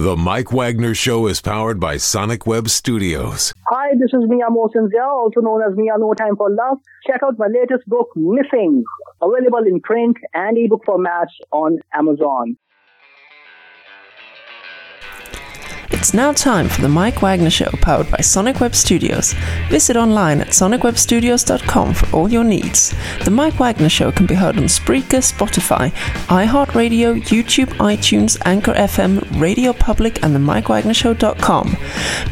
The Mike Wagner Show is powered by Sonic Web Studios. Hi, this is Mia Mosinzia, also known as Mia No Time for Love. Check out my latest book, Missing, available in print and ebook formats on Amazon. It's now time for the Mike Wagner Show, powered by Sonic Web Studios. Visit online at sonicwebstudios.com for all your needs. The Mike Wagner Show can be heard on Spreaker, Spotify, iHeartRadio, YouTube, iTunes, Anchor FM, Radio Public, and the MikeWagnerShow.com.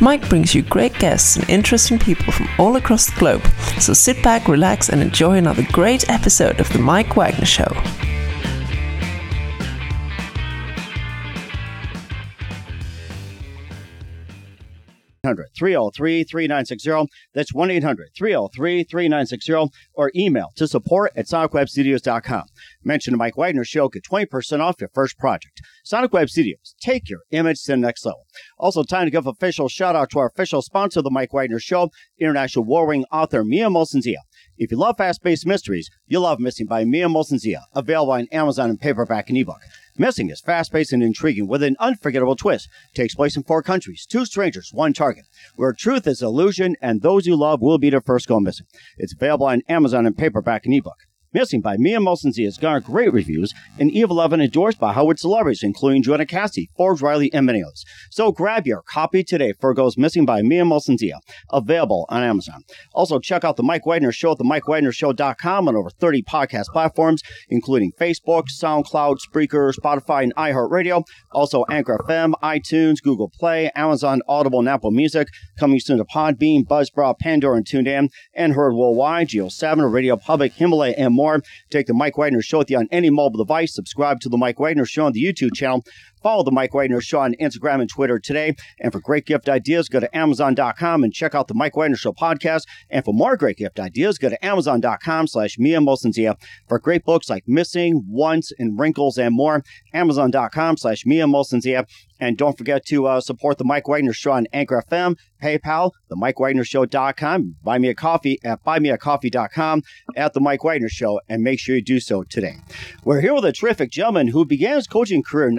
Mike brings you great guests and interesting people from all across the globe. So sit back, relax, and enjoy another great episode of the Mike Wagner Show. 303 3960. That's 1 800 303 3960 or email to support at sonicwebstudios.com. Mention the Mike Wagner Show, get 20% off your first project. Sonic Web Studios, take your image to the next level. Also, time to give official shout out to our official sponsor the Mike Wagner Show, international warring author Mia Molson-Zia. If you love fast paced mysteries, you'll love Missing by Mia Molson-Zia, available on Amazon in paperback and ebook. Missing is fast paced and intriguing with an unforgettable twist. Takes place in four countries, two strangers, one target, where truth is illusion and those you love will be the first go missing. It's available on Amazon in paperback and ebook. Missing by Mia Molson-Zia has garnered great reviews and Eve 11 endorsed by Howard celebrities, including Joanna Cassidy, Forbes Riley, and many others. So grab your copy today for Goes Missing by Mia Molson-Zia, available on Amazon. Also, check out The Mike Wagner Show at themikewagnershow.com on over 30 podcast platforms, including Facebook, SoundCloud, Spreaker, Spotify, and iHeartRadio. Also, Anchor FM, iTunes, Google Play, Amazon, Audible, and Apple Music. Coming soon to Podbean, Buzzsprout, Pandora, and TuneIn, and heard worldwide, Geo7, Radio Public, Himalaya, and more. Take the Mike Wagner Show with you on any mobile device. Subscribe to the Mike Wagner Show on the YouTube channel. Follow the Mike Wagner Show on Instagram and Twitter today. And for great gift ideas, go to Amazon.com and check out the Mike Wagner Show podcast. And for more great gift ideas, go to Amazon.com slash Mia Molson-Zia. For great books like Missing, Once, and Wrinkles and more, Amazon.com slash Mia Molson-Zia. And don't forget to uh, support the Mike Wagner Show on Anchor FM, PayPal, the MikeWagnerShow.com, buy me a coffee at buymeacoffee.com at the Mike Wagner Show, and make sure you do so today. We're here with a terrific gentleman who began his coaching career in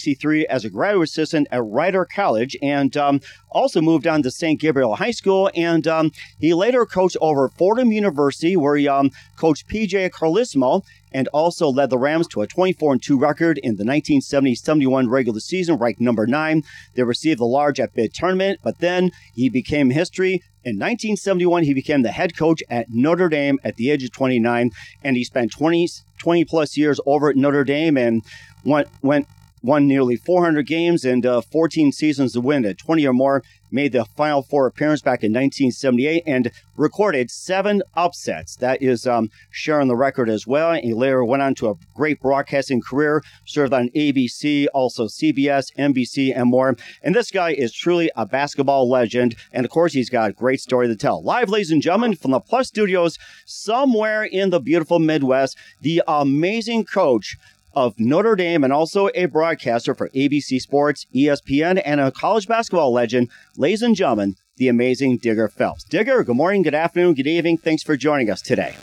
1963 as a graduate assistant at Rider College and um, also moved on to St. Gabriel High School. And um, he later coached over Fordham University, where he um, coached PJ Carlesimo and also led the Rams to a 24 2 record in the 1970 71 regular season, ranked number nine. They received the large at bid tournament, but then he became history. In 1971, he became the head coach at Notre Dame at the age of 29, and he spent 20, 20 plus years over at Notre Dame and went, went won nearly 400 games and uh, 14 seasons to win at 20 or more, made the Final Four appearance back in 1978, and recorded seven upsets. That is um, sharing the record as well. He later went on to a great broadcasting career, served on ABC, also CBS, NBC, and more. And this guy is truly a basketball legend. And of course, he's got a great story to tell. Live, ladies and gentlemen, from the Plus Studios, somewhere in the beautiful Midwest, the amazing coach of Notre Dame and also a broadcaster for ABC Sports, ESPN, and a college basketball legend, ladies and gentlemen, the amazing Digger Phelps. Digger, good morning, good afternoon, good evening. Thanks for joining us today.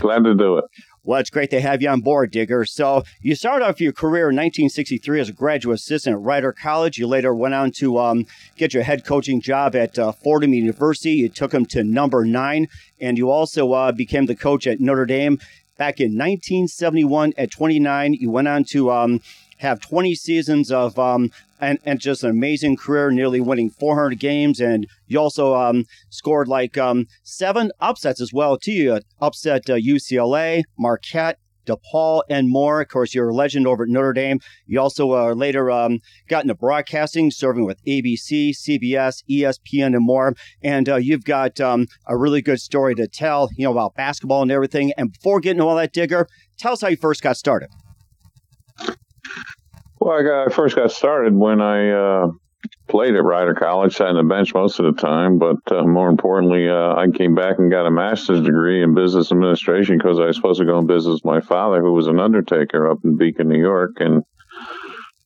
Glad to do it. Well, it's great to have you on board, Digger. So, you started off your career in 1963 as a graduate assistant at Rider College. You later went on to um, get your head coaching job at uh, Fordham University. You took him to number nine, and you also uh, became the coach at Notre Dame back in 1971 at 29. You went on to um, have 20 seasons of um, and, and just an amazing career, nearly winning 400 games. And you also um, scored like um, seven upsets as well, too. You upset uh, UCLA, Marquette, DePaul, and more. Of course, you're a legend over at Notre Dame. You also uh, later um, got into broadcasting, serving with ABC, CBS, ESPN, and more. And uh, you've got um, a really good story to tell, you know, about basketball and everything. And before getting all that, Digger, tell us how you first got started. Well, I, got, I first got started when I uh, played at Rider College, sat on the bench most of the time. But uh, more importantly, uh, I came back and got a master's degree in business administration because I was supposed to go in business with my father, who was an undertaker up in Beacon, New York, and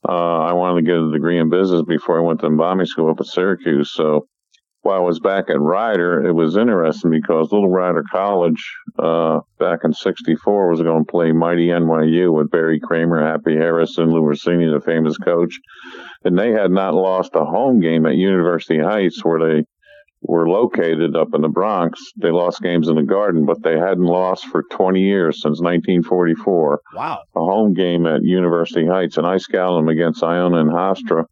uh, I wanted to get a degree in business before I went to embalming school up at Syracuse. So while I was back at Rider, it was interesting because Little Rider College uh, back in '64 was going to play mighty NYU with Barry Kramer, Happy Hairston, Lou Rossini, the famous coach, and they had not lost a home game at University Heights where they were located up in the Bronx. They lost games in the Garden, but they hadn't lost for 20 years since 1944. Wow. A home game at University Heights, and I scouted them against Iona and Hofstra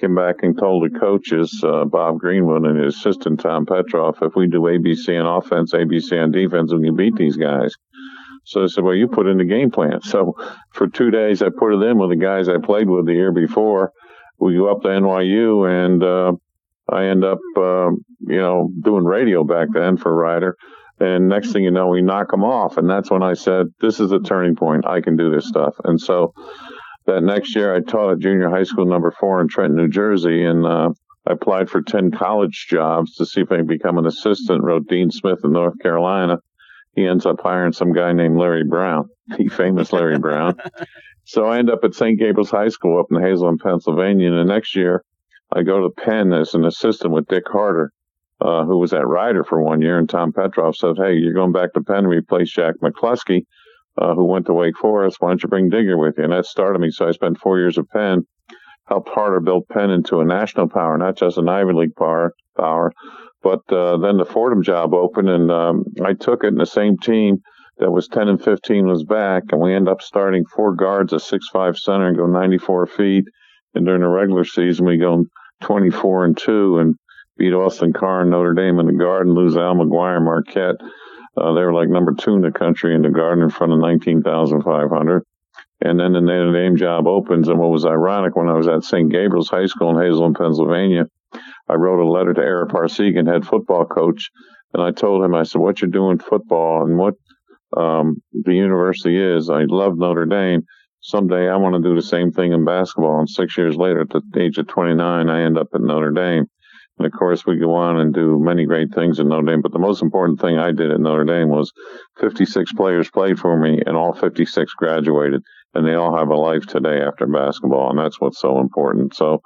came back and told the coaches, uh, Bob Greenwood and his assistant Tom Petroff, if we do ABC on offense, ABC on defense, we can beat these guys. So I said, well, you put in the game plan. So for two days, I put it in with the guys I played with the year before. We go up to NYU and, uh, I end up, uh, you know, doing radio back then for Rider. And next thing you know, we knock them off. And that's when I said, this is a turning point. I can do this stuff. And so that next year I taught at junior high school number four in Trenton, New Jersey, and uh, I applied for 10 college jobs to see if I could become an assistant, wrote Dean Smith in North Carolina. He ends up hiring some guy named Larry Brown, the famous Larry Brown. So I end up at St. Gabriel's High School up in Hazleton, Pennsylvania. And the next year, I go to Penn as an assistant with Dick Harter, uh, who was at Rider for one year. And Tom Petroff said, Hey, you're going back to Penn to replace Jack McCloskey uh, who went to Wake Forest. Why don't you bring Digger with you? And that started me. So I spent four years at Penn, helped Harter build Penn into a national power, not just an Ivy League power. power. But uh, then the Fordham job opened, and um, I took it. And the same team that was 10 and 15 was back, and we end up starting four guards, a six-five center, and go 94 feet. And during the regular season, we go 24 and two, and beat Austin Carr and Notre Dame in the Garden, lose Al McGuire, Marquette. Uh, they were like number two in the country in the garden in front of 19,500. And then the Notre Dame job opens. And what was ironic when I was at St. Gabriel's High School in Hazleton, Pennsylvania, I wrote a letter to Ara Parseghian, head football coach, and I told him, I said, what you're doing football and what um, the university is. I love Notre Dame. Someday I want to do the same thing in basketball. And six years later, at the age of 29, I end up at Notre Dame. And of course, we go on and do many great things at Notre Dame. But the most important thing I did at Notre Dame was 56 players played for me, and all 56 graduated, and they all have a life today after basketball, and that's what's so important. So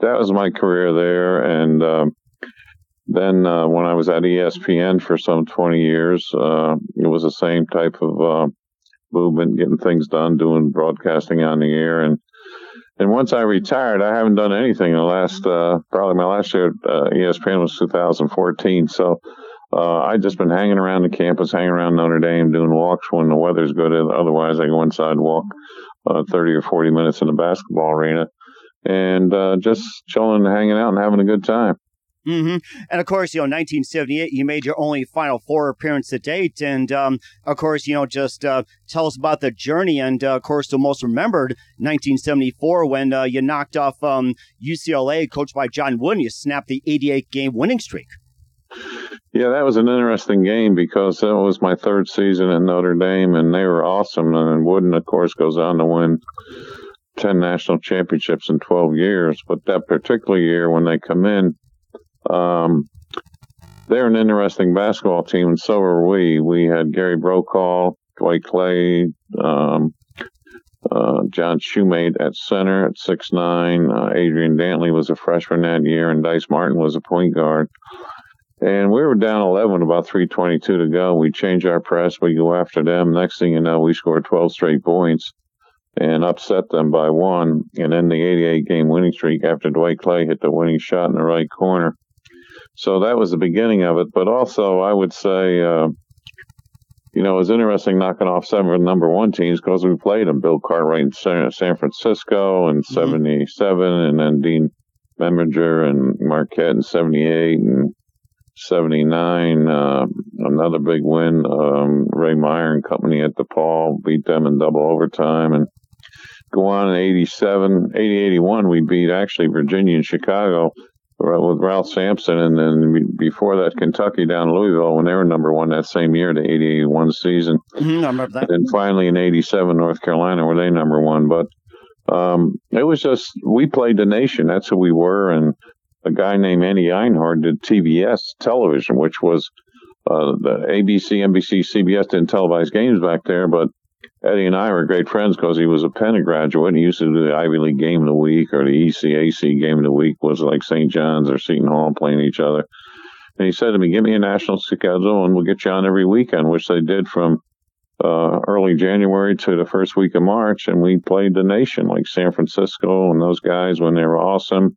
that was my career there, and um, then uh, when I was at ESPN for some 20 years, uh, it was the same type of uh, movement, getting things done, doing broadcasting on the air, and and once I retired, I haven't done anything. In the last, uh, probably my last year at uh, ESPN was 2014. So uh, I just been hanging around the campus, hanging around Notre Dame, doing walks when the weather's good. Otherwise, I go inside and walk uh, 30 or 40 minutes in the basketball arena, and uh, just chilling, and hanging out, and having a good time. Mm-hmm. And of course, you know, 1978, you made your only Final Four appearance to date. And um, of course, you know, just uh, tell us about the journey. And uh, of course, the most remembered 1974 when uh, you knocked off um, UCLA, coached by John Wooden. You snapped the 88 game winning streak. Yeah, that was an interesting game because that was my third season at Notre Dame, and they were awesome. And Wooden, of course, goes on to win 10 national championships in 12 years. But that particular year, when they come in, um, they're an interesting basketball team, and so are we. We had Gary Brokaw, Dwight Clay, um, uh, John Shumate at center at six nine. Uh, Adrian Dantley was a freshman that year, and Dice Martin was a point guard. And we were down 11, about 322 to go. We change our press. We go after them. Next thing you know, we score 12 straight points and upset them by one. And then the 88 game winning streak after Dwight Clay hit the winning shot in the right corner. So that was the beginning of it. But also, I would say, uh, you know, it was interesting knocking off seven number one teams because we played them. Bill Cartwright in San Francisco in mm-hmm. 77, and then Dean Meminger and Marquette in 78, and 79. Uh, another big win. Um, Ray Meyer and company at DePaul beat them in double overtime. And go on in 87, 80, 81, we beat actually Virginia and Chicago with Ralph Sampson, and then before that, Kentucky down in Louisville when they were number one that same year, the 80-81 season. Mm-hmm, I remember that. And finally in 87, North Carolina, were they number one. But um, it was just, we played the nation. That's who we were. And a guy named Eddie Einhorn did TVS television, which was uh, the ABC, NBC, CBS didn't televise games back there, but Eddie and I were great friends because he was a Penn graduate. He used to do the Ivy League game of the week or the ECAC game of the week was like St. John's or Seton Hall playing each other. And he said to me, "Give me a national schedule, and we'll get you on every weekend," which they did from uh, early January to the first week of March, and we played the nation like San Francisco and those guys when they were awesome.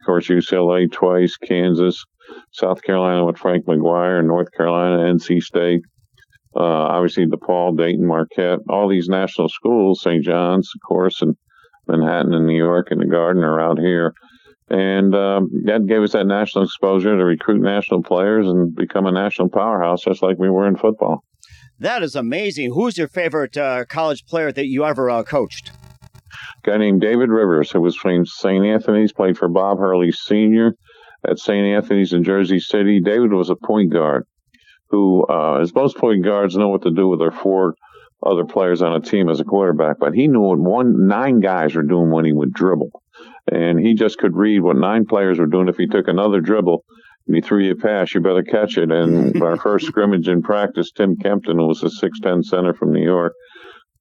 Of course, UCLA twice, Kansas, South Carolina with Frank McGuire, North Carolina, NC State. Uh, obviously, DePaul, Dayton, Marquette, all these national schools, St. John's, of course, and Manhattan and New York and the Garden are out here. And um, that gave us that national exposure to recruit national players and become a national powerhouse, just like we were in football. That is amazing. Who's your favorite uh, college player that you ever uh, coached? A guy named David Rivers, who was from St. Anthony's, played for Bob Hurley Sr. at St. Anthony's in Jersey City. David was a point guard who, uh, as most point guards know what to do with their four other players on a team as a quarterback, but he knew what one nine guys were doing when he would dribble. And he just could read what nine players were doing if he took another dribble and he threw you a pass, you better catch it. And our first scrimmage in practice, Tim Kempton, who was a 6'10 center from New York,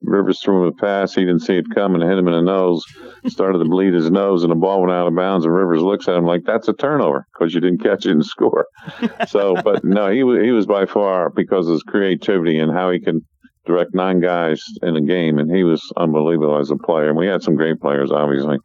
Rivers threw him a pass. He didn't see it coming hit him in the nose. Started to bleed his nose, and the ball went out of bounds. And Rivers looks at him like, "That's a turnover because you didn't catch it and score." so, but no, he was he was by far because of his creativity and how he can direct nine guys in a game, and he was unbelievable as a player. And we had some great players, obviously.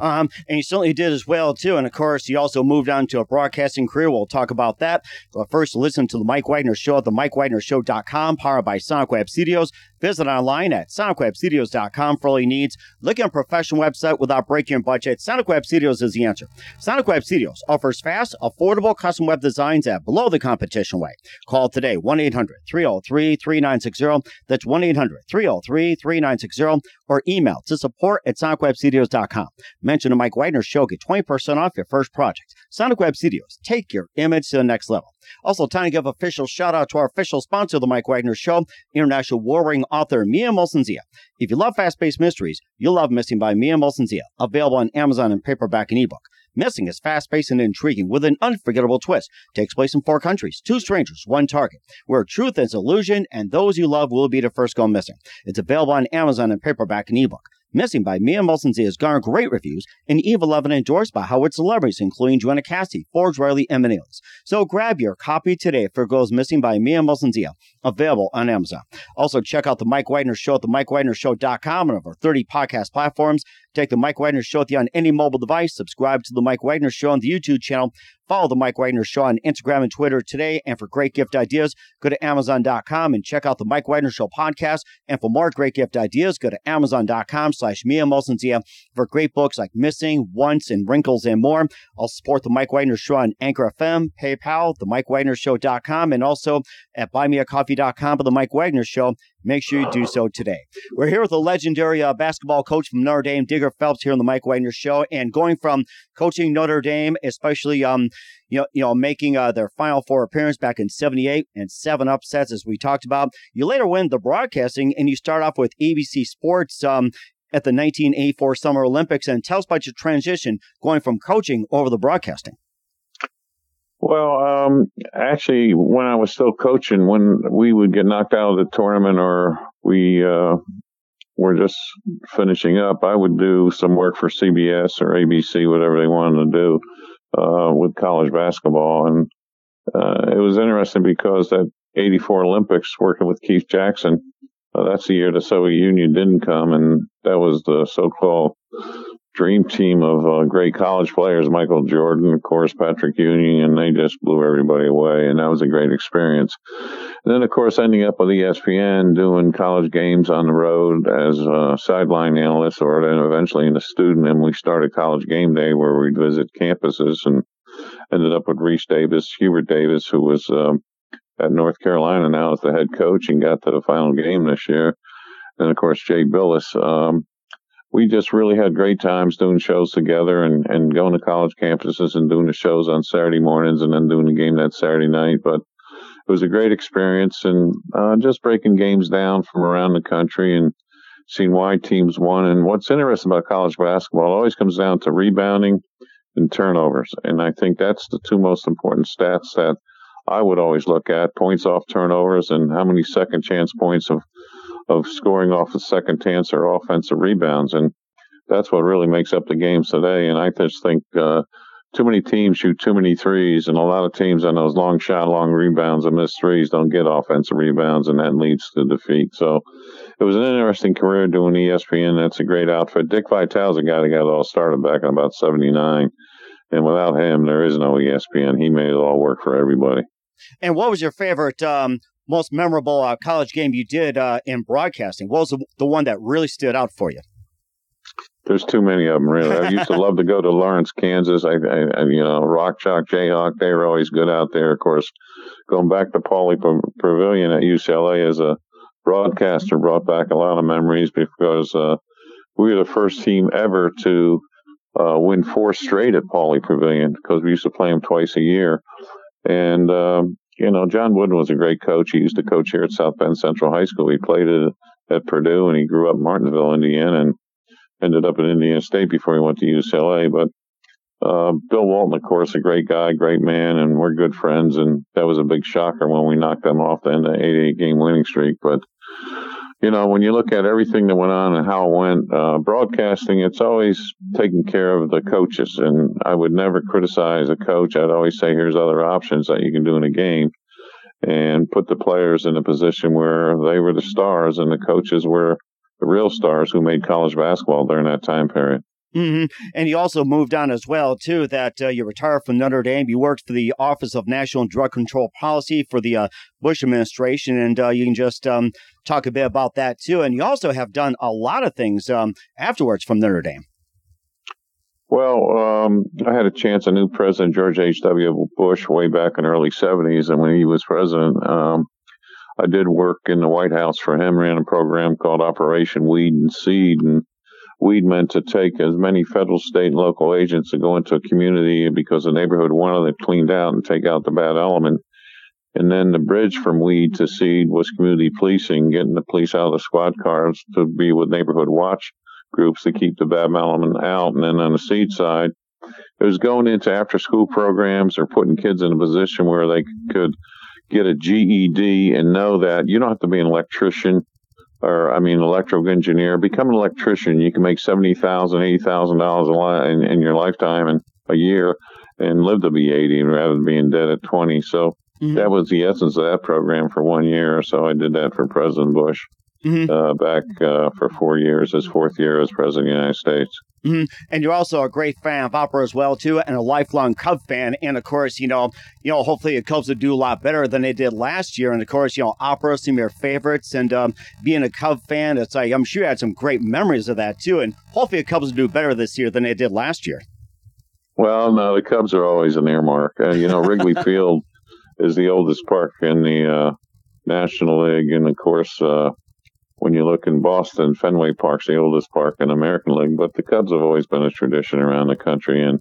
Um, and he certainly did as well too. And of course, he also moved on to a broadcasting career. We'll talk about that. But first, listen to the Mike Wagner Show at the MikeWagnerShow.com, powered by Sonic Web Studios. Visit online at sonicwebstudios.com for all your needs. Look at a professional website without breaking your budget. Sonic Web Studios is the answer. Sonic Web Studios offers fast, affordable custom web designs at below the competition way. Call today 1 800 303 3960. That's 1 800 303 3960 or email to support at sonicwebstudios.com. Mention the Mike Wagner Show. Get 20% off your first project. Sonic Web Studios. Take your image to the next level. Also, time to give official shout out to our official sponsor of the Mike Wagner Show, international warring author Mia Molson-Zia. If you love fast paced mysteries, you'll love Missing by Mia Molson-Zia, available on Amazon in paperback and ebook. Missing is fast paced and intriguing with an unforgettable twist. Takes place in four countries, two strangers, one target, where truth is illusion and those you love will be the first go missing. It's available on Amazon in paperback and ebook. Missing by Mia Molson-Zia has garnered great reviews and even Eleven endorsed by Howard celebrities, including Joanna Cassidy, Forbes Riley, and Manilas. So grab your copy today for Goes Missing by Mia Molson-Zia, available on Amazon. Also, check out the Mike Wagner Show at the MikeWagnerShow.com and over 30 podcast platforms. Take the Mike Wagner Show with you on any mobile device. Subscribe to the Mike Wagner Show on the YouTube channel. Follow the Mike Wagner Show on Instagram and Twitter today. And for great gift ideas, go to Amazon.com and check out the Mike Wagner Show podcast. And for more great gift ideas, go to Amazon.com slash Mia Molson-Zia for great books like Missing, Once, and Wrinkles and more. I'll support the Mike Wagner Show on Anchor FM, PayPal, the Mike Wagner Show.com, and also at BuyMeACoffee.com for the Mike Wagner Show. Make sure you do so today. We're here with a legendary uh, basketball coach from Notre Dame, Digger Phelps, here on the Mike Wagner Show, and going from coaching Notre Dame, especially um, you know, you know, making uh, their Final Four appearance back in '78 and seven upsets, as we talked about. You later win the broadcasting, and you start off with ABC Sports. Um, at the 1984 Summer Olympics, and tell us about your transition going from coaching over the broadcasting. Well, um, actually, when I was still coaching, when we would get knocked out of the tournament or we uh, were just finishing up, I would do some work for CBS or ABC, whatever they wanted to do uh, with college basketball. And uh, it was interesting because that 84 Olympics, working with Keith Jackson, uh, that's the year the Soviet Union didn't come, and that was the so-called dream team of uh, great college players, Michael Jordan, of course, Patrick Ewing, and they just blew everybody away. And that was a great experience. And then, of course, ending up with ESPN, doing college games on the road as a sideline analyst, or then eventually in a student. And we started college game day where we'd visit campuses and ended up with Rece Davis, Hubert Davis, who was um, at North Carolina now as the head coach and got to the final game this year. And of course, Jay Bilas, Um, we just really had great times doing shows together and, and going to college campuses and doing the shows on Saturday mornings and then doing the game that Saturday night. But it was a great experience and uh, just breaking games down from around the country and seeing why teams won. And what's interesting about college basketball always comes down to rebounding and turnovers. And I think that's the two most important stats that I would always look at points off turnovers and how many second chance points of of scoring off a second chance or offensive rebounds. And that's what really makes up the games today. And I just think uh, too many teams shoot too many threes, and a lot of teams on those long shot, long rebounds and missed threes don't get offensive rebounds, and that leads to defeat. So it was an interesting career doing ESPN. That's a great outfit. Dick Vitale's a guy that got it all started back in about '79, and without him, there is no ESPN. He made it all work for everybody. And what was your favorite, um, most memorable uh, college game you did uh, in broadcasting? What was the, the one that really stood out for you? There's too many of them, really. I used to love to go to Lawrence, Kansas. I, I, you know, Rock Chalk, Jayhawk, they were always good out there. Of course, going back to Pauley Pavilion at UCLA as a broadcaster brought back a lot of memories because uh, we were the first team ever to uh, win four straight at Pauley Pavilion because we used to play them twice a year. And, um, you know, John Wooden was a great coach. He used to coach here at South Bend Central High School. He played at, at Purdue and he grew up in Martinsville, Indiana. And ended up at Indiana State before he went to UCLA. But uh, Bill Walton, of course, a great guy, great man, and we're good friends. And that was a big shocker when we knocked them off the end of the 88 game winning streak. But, you know, when you look at everything that went on and how it went, uh, broadcasting, it's always taking care of the coaches. And I would never criticize a coach. I'd always say, here's other options that you can do in a game and put the players in a position where they were the stars and the coaches were the real stars who made college basketball during that time period. Mm-hmm. And you also moved on as well, too, that uh, you retired from Notre Dame. You worked for the Office of National Drug Control Policy for the uh, Bush administration. And uh, you can just um, talk a bit about that, too. And you also have done a lot of things um, afterwards from Notre Dame. Well, um, I had a chance. I knew President George H.W. Bush way back in the early 70s. And when he was president, um, I did work in the White House for him, ran a program called Operation Weed and Seed. And weed meant to take as many federal, state, and local agents to go into a community because the neighborhood wanted it cleaned out and take out the bad element. And then the bridge from weed to seed was community policing, getting the police out of the squad cars to be with neighborhood watch groups to keep the bad element out. And then on the seed side, it was going into after school programs or putting kids in a position where they could get a GED and know that you don't have to be an electrician or I mean, electrical engineer. Become an electrician. You can make seventy thousand, eighty thousand dollars in, in your lifetime and a year, and live to be eighty rather than being dead at twenty. So mm-hmm. that was the essence of that program for one year. So I did that for President Bush mm-hmm. uh, back uh, for four years, his fourth year as president of the United States. Mm-hmm. And you're also a great fan of opera as well, too, and a lifelong Cub fan. And of course, you know, you know, hopefully the Cubs will do a lot better than they did last year. And of course, you know, opera some of your favorites. And um, being a Cub fan, it's like I'm sure you had some great memories of that too. And hopefully the Cubs will do better this year than they did last year. Well, no, the Cubs are always an earmark. Uh, you know, Wrigley Field is the oldest park in the uh, National League, and of course, uh, when you look in Boston, Fenway Park's the oldest park in American League, but the Cubs have always been a tradition around the country. And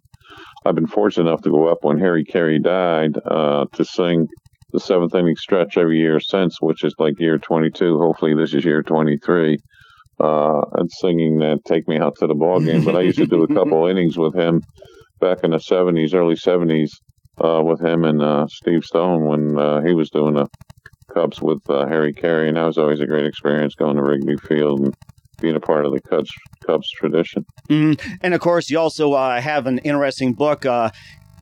I've been fortunate enough to go up when Harry Caray died uh, to sing the seventh inning stretch every year since, which is like year 22. Hopefully, this is year 23. Uh, and singing that "Take Me Out to the Ball Game." But I used to do a couple innings with him back in the 70s, early 70s, uh, with him and uh, Steve Stone when uh, he was doing a Cubs with uh, Harry Caray, and that was always a great experience going to Wrigley Field and being a part of the Cubs, Cubs tradition. Mm-hmm. And of course, you also uh, have an interesting book. Uh,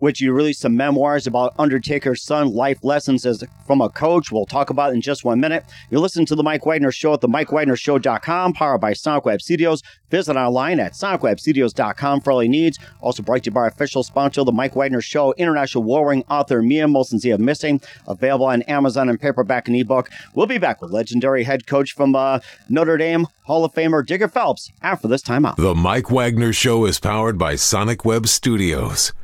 which you released some memoirs about Undertaker's son, life lessons as from a coach. We'll talk about in just one minute. You listen to the Mike Wagner Show at the MikeWagnerShow.com, powered by Sonic Web Studios. Visit online at SonicWebStudios.com for all your needs. Also brought to you by official sponsor, the Mike Wagner Show, international warring author Mia Molson Missing, available on Amazon and paperback and ebook. We'll be back with legendary head coach from uh, Notre Dame, Hall of Famer Digger Phelps, after this time out. The Mike Wagner Show is powered by Sonic Web Studios.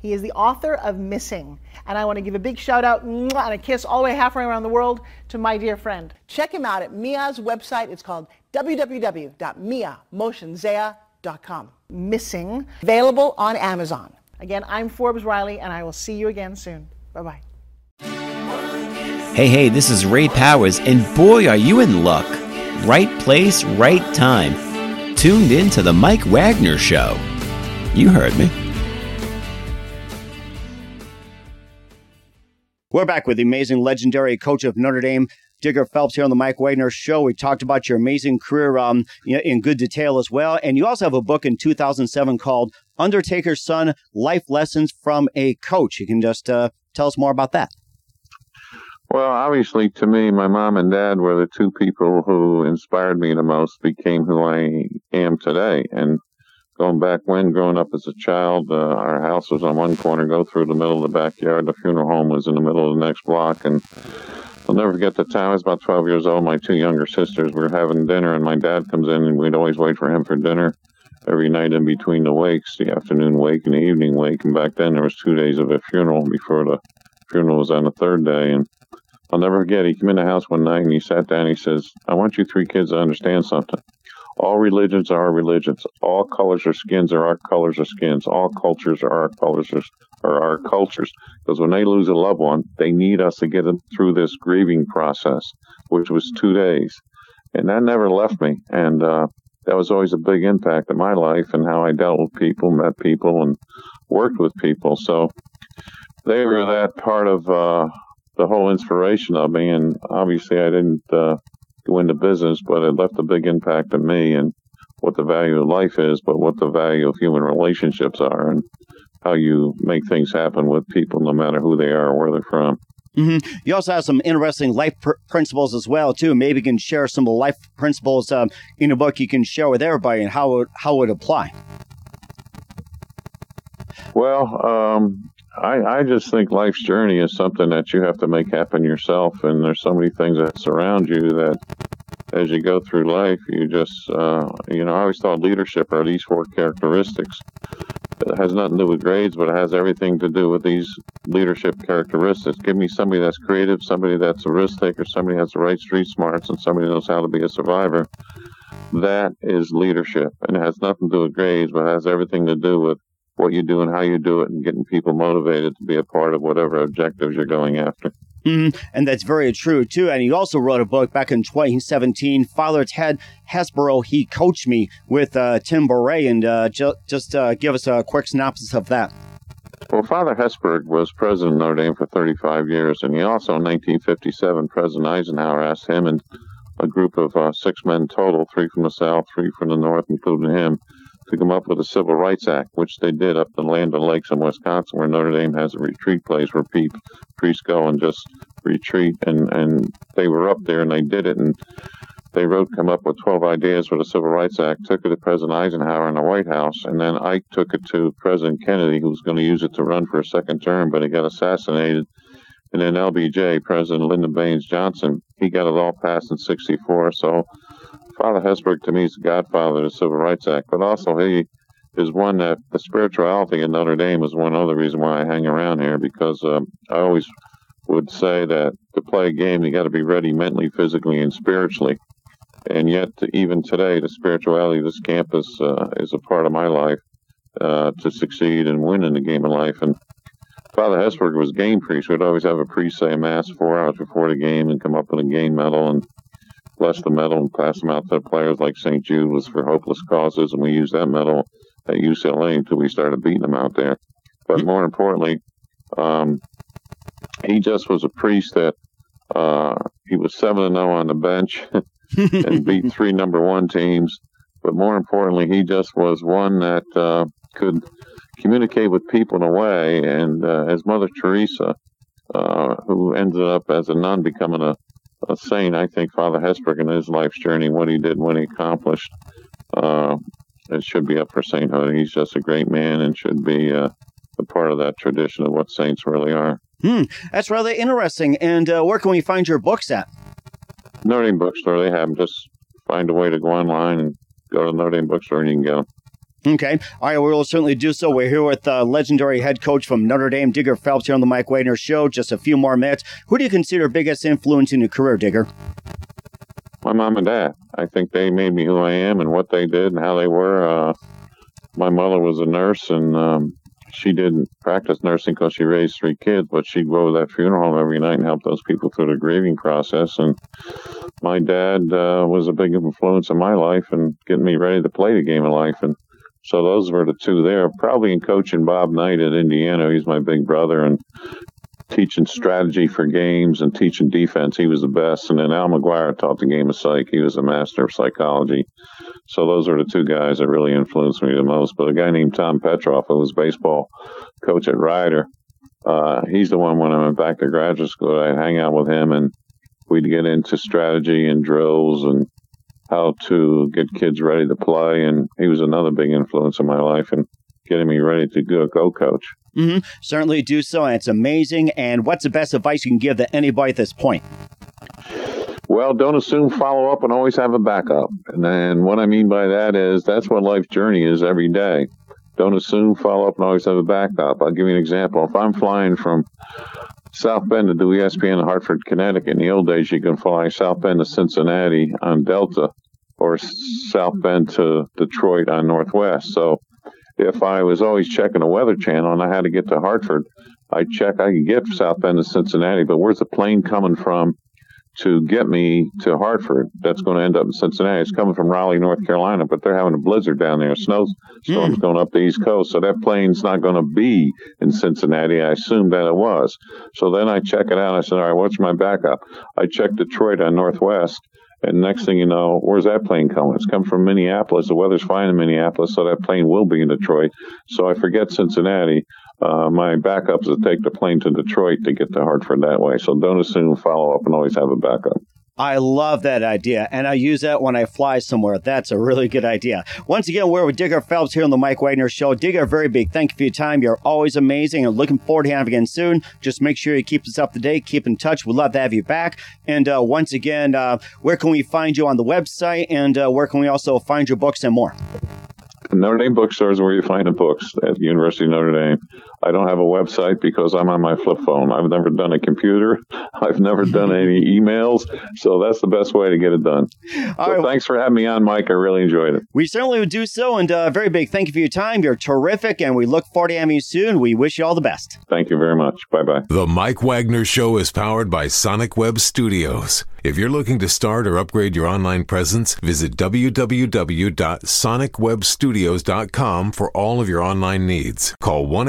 He is the author of Missing. And I want to give a big shout out and a kiss all the way halfway around the world to my dear friend. Check him out at Mia's website. It's called www.miamotionzea.com. Missing, available on Amazon. Again, I'm Forbes Riley, and I will see you again soon. Bye bye. Hey, hey, this is Ray Powers, and boy, are you in luck. Right place, right time. Tuned in to The Mike Wagner Show. You heard me. We're back with the amazing, legendary coach of Notre Dame, Digger Phelps, here on the Mike Wagner Show. We talked about your amazing career um, in good detail as well. And you also have a book in 2007 called Undertaker's Son Life Lessons from a Coach. You can just uh, tell us more about that. Well, obviously, to me, my mom and dad were the two people who inspired me the most, became who I am today. And going back when, growing up as a child, uh, our house was on one corner, go through the middle of the backyard. The funeral home was in the middle of the next block. And I'll never forget the time. I was about 12 years old. My two younger sisters were having dinner, and my dad comes in, and we'd always wait for him for dinner every night in between the wakes, the afternoon wake and the evening wake. And back then, there was two days of a funeral before the funeral was on the third day. And I'll never forget. He came in the house one night and he sat down. And he says, "I want you three kids to understand something. All religions are religions. All colors or skins are our colors or skins. All cultures are our colors or our cultures. Because when they lose a loved one, they need us to get them through this grieving process, which was two days, and that never left me. And uh, that was always a big impact in my life and how I dealt with people, met people, and worked with people. So they were that part of uh, the whole inspiration of me. And obviously, I didn't uh, go into business, but it left a big impact on me and what the value of life is, but what the value of human relationships are and how you make things happen with people, no matter who they are or where they're from. Mm-hmm. You also have some interesting life pr- principles as well, too. Maybe you can share some of the life principles um, in a book you can share with everybody and how it, how it apply. Well, um, I, I just think life's journey is something that you have to make happen yourself, and there's so many things that surround you that as you go through life, you just, uh, you know, I always thought leadership are these four characteristics. It has nothing to do with grades, but it has everything to do with these leadership characteristics. Give me somebody that's creative, somebody that's a risk taker, somebody that's the right street smarts, and somebody knows how to be a survivor. That is leadership, and it has nothing to do with grades, but has everything to do with what you do and how you do it and getting people motivated to be a part of whatever objectives you're going after. Mm, and that's very true too. And he also wrote a book back in 2017, Father Ted Hesburgh. He coached me with uh, Tim Bourret, and uh, ju- just uh, give us a quick synopsis of that. Well, Father Hesburgh was president of Notre Dame for 35 years, and he also, in 1957, President Eisenhower asked him and a group of uh, six men total, three from the South, three from the North, including him, to come up with a Civil Rights Act, which they did up in Land O'Lakes in Wisconsin, where Notre Dame has a retreat place where people, priests go and just retreat. And, and they were up there and they did it. And they wrote, come up with 12 ideas for the Civil Rights Act, took it to President Eisenhower in the White House, and then Ike took it to President Kennedy, who was going to use it to run for a second term, but he got assassinated. And then LBJ, President Lyndon Baines Johnson, he got it all passed in 64. So Father Hesburgh to me is the godfather of the Civil Rights Act, but also he is one that the spirituality in Notre Dame is one other reason why I hang around here because um, I always would say that to play a game you got to be ready mentally, physically, and spiritually. And yet, even today, the spirituality of this campus uh, is a part of my life uh, to succeed and win in the game of life. And Father Hesburgh was game priest. We'd always have a priest say a mass four hours before the game and come up with a game medal and bless the medal and pass them out to players like St. Jude was for hopeless causes, and we used that medal at UCLA until we started beating them out there. But more importantly, um, he just was a priest that uh, he was seven and zero on the bench and beat three number one teams. But more importantly, he just was one that uh, could communicate with people in a way. And uh, as Mother Teresa, uh, who ended up as a nun becoming a a saint. I think Father Hesburgh in his life's journey, what he did, what he accomplished, uh, it should be up for sainthood. He's just a great man and should be uh, a part of that tradition of what saints really are. Hmm, that's rather interesting. And uh, where can we find your books at? Notre Dame bookstore, they have them. Just find a way to go online and go to Notre Dame bookstore and you can get them. Okay. All right. We will certainly do so. We're here with uh, legendary head coach from Notre Dame, Digger Phelps, here on the Mike Wagner Show. Just a few more minutes. Who do you consider biggest influence in your career, Digger? My mom and dad. I think they made me who I am and what they did and how they were. Uh, my mother was a nurse and um, she didn't practice nursing because she raised three kids, but she'd go to that funeral home every night and help those people through the grieving process. And my dad uh, was a big influence in my life and getting me ready to play the game of life. And so those were the two there. Probably in coaching Bob Knight at Indiana. He's my big brother and teaching strategy for games and teaching defense. He was the best. And then Al McGuire taught the game of psych. He was a master of psychology. So those are the two guys that really influenced me the most. But a guy named Tom Petroff, who was baseball coach at Rider, uh, he's the one when I went back to graduate school, I'd hang out with him and we'd get into strategy and drills and how to get kids ready to play. And he was another big influence in my life and getting me ready to go, go coach. Mm-hmm. Certainly do so. And it's amazing. And what's the best advice you can give to anybody at this point? Well, don't assume follow up and always have a backup. And then what I mean by that is that's what life's journey is every day. Don't assume follow up and always have a backup. I'll give you an example. If I'm flying from South Bend to do ESPN in Hartford, Connecticut. In the old days, you can fly South Bend to Cincinnati on Delta or South Bend to Detroit on Northwest. So if I was always checking the Weather Channel and I had to get to Hartford, I'd check, I could get South Bend to Cincinnati, but where's the plane coming from to get me to Hartford. That's going to end up in Cincinnati. It's coming from Raleigh, North Carolina, but they're having a blizzard down there. Snowstorms mm. going up the East Coast. So that plane's not going to be in Cincinnati. I assumed that it was. So then I check it out. I said, all right, what's my backup? I checked Detroit on Northwest. And next thing you know, where's that plane coming? It's coming from Minneapolis. The weather's fine in Minneapolis, so that plane will be in Detroit. So I forget Cincinnati uh, my backup is to take the plane to Detroit to get to Hartford that way. So don't assume follow up and always have a backup. I love that idea, and I use that when I fly somewhere. That's a really good idea. Once again, we're with Digger Phelps here on the Mike Wagner Show. Digger, very big thank you for your time. You're always amazing, and looking forward to having you again soon. Just make sure you keep us up to date, keep in touch. We'd love to have you back. And uh, once again, uh, where can we find you on the website, and uh, where can we also find your books and more? Notre Dame bookstores where you find the books at the University of Notre Dame. I don't have a website because I'm on my flip phone. I've never done a computer. I've never done any emails. So that's the best way to get it done. All so right. thanks for having me on, Mike. I really enjoyed it. We certainly would do so. And uh, very big thank you for your time. You're terrific. And we look forward to having you soon. We wish you all the best. Thank you very much. Bye bye. The Mike Wagner Show is powered by Sonic Web Studios. If you're looking to start or upgrade your online presence, visit www.sonicwebstudios.com for all of your online needs. Call 1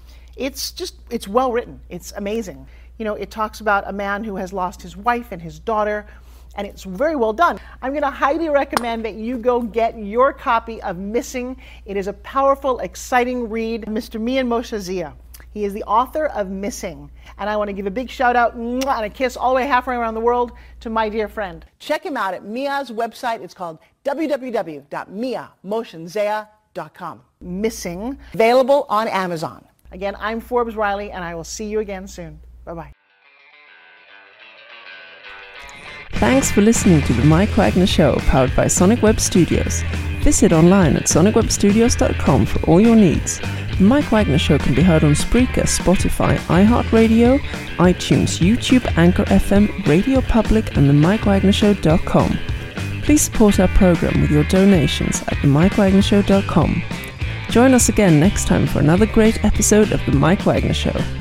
It's just, it's well written. It's amazing. You know, it talks about a man who has lost his wife and his daughter, and it's very well done. I'm going to highly recommend that you go get your copy of Missing. It is a powerful, exciting read. Mr. Mian Moshe Zia. He is the author of Missing. And I want to give a big shout out and a kiss all the way halfway around the world to my dear friend. Check him out at Mia's website. It's called www.miamotionzea.com. Missing, available on Amazon. Again, I'm Forbes Riley, and I will see you again soon. Bye bye. Thanks for listening to the Mike Wagner Show, powered by Sonic Web Studios. Visit online at sonicwebstudios.com for all your needs. The Mike Wagner Show can be heard on Spreaker, Spotify, iHeartRadio, iTunes, YouTube, Anchor FM, Radio Public, and the themikewagnershow.com. Please support our program with your donations at themikewagnershow.com. Join us again next time for another great episode of The Mike Wagner Show.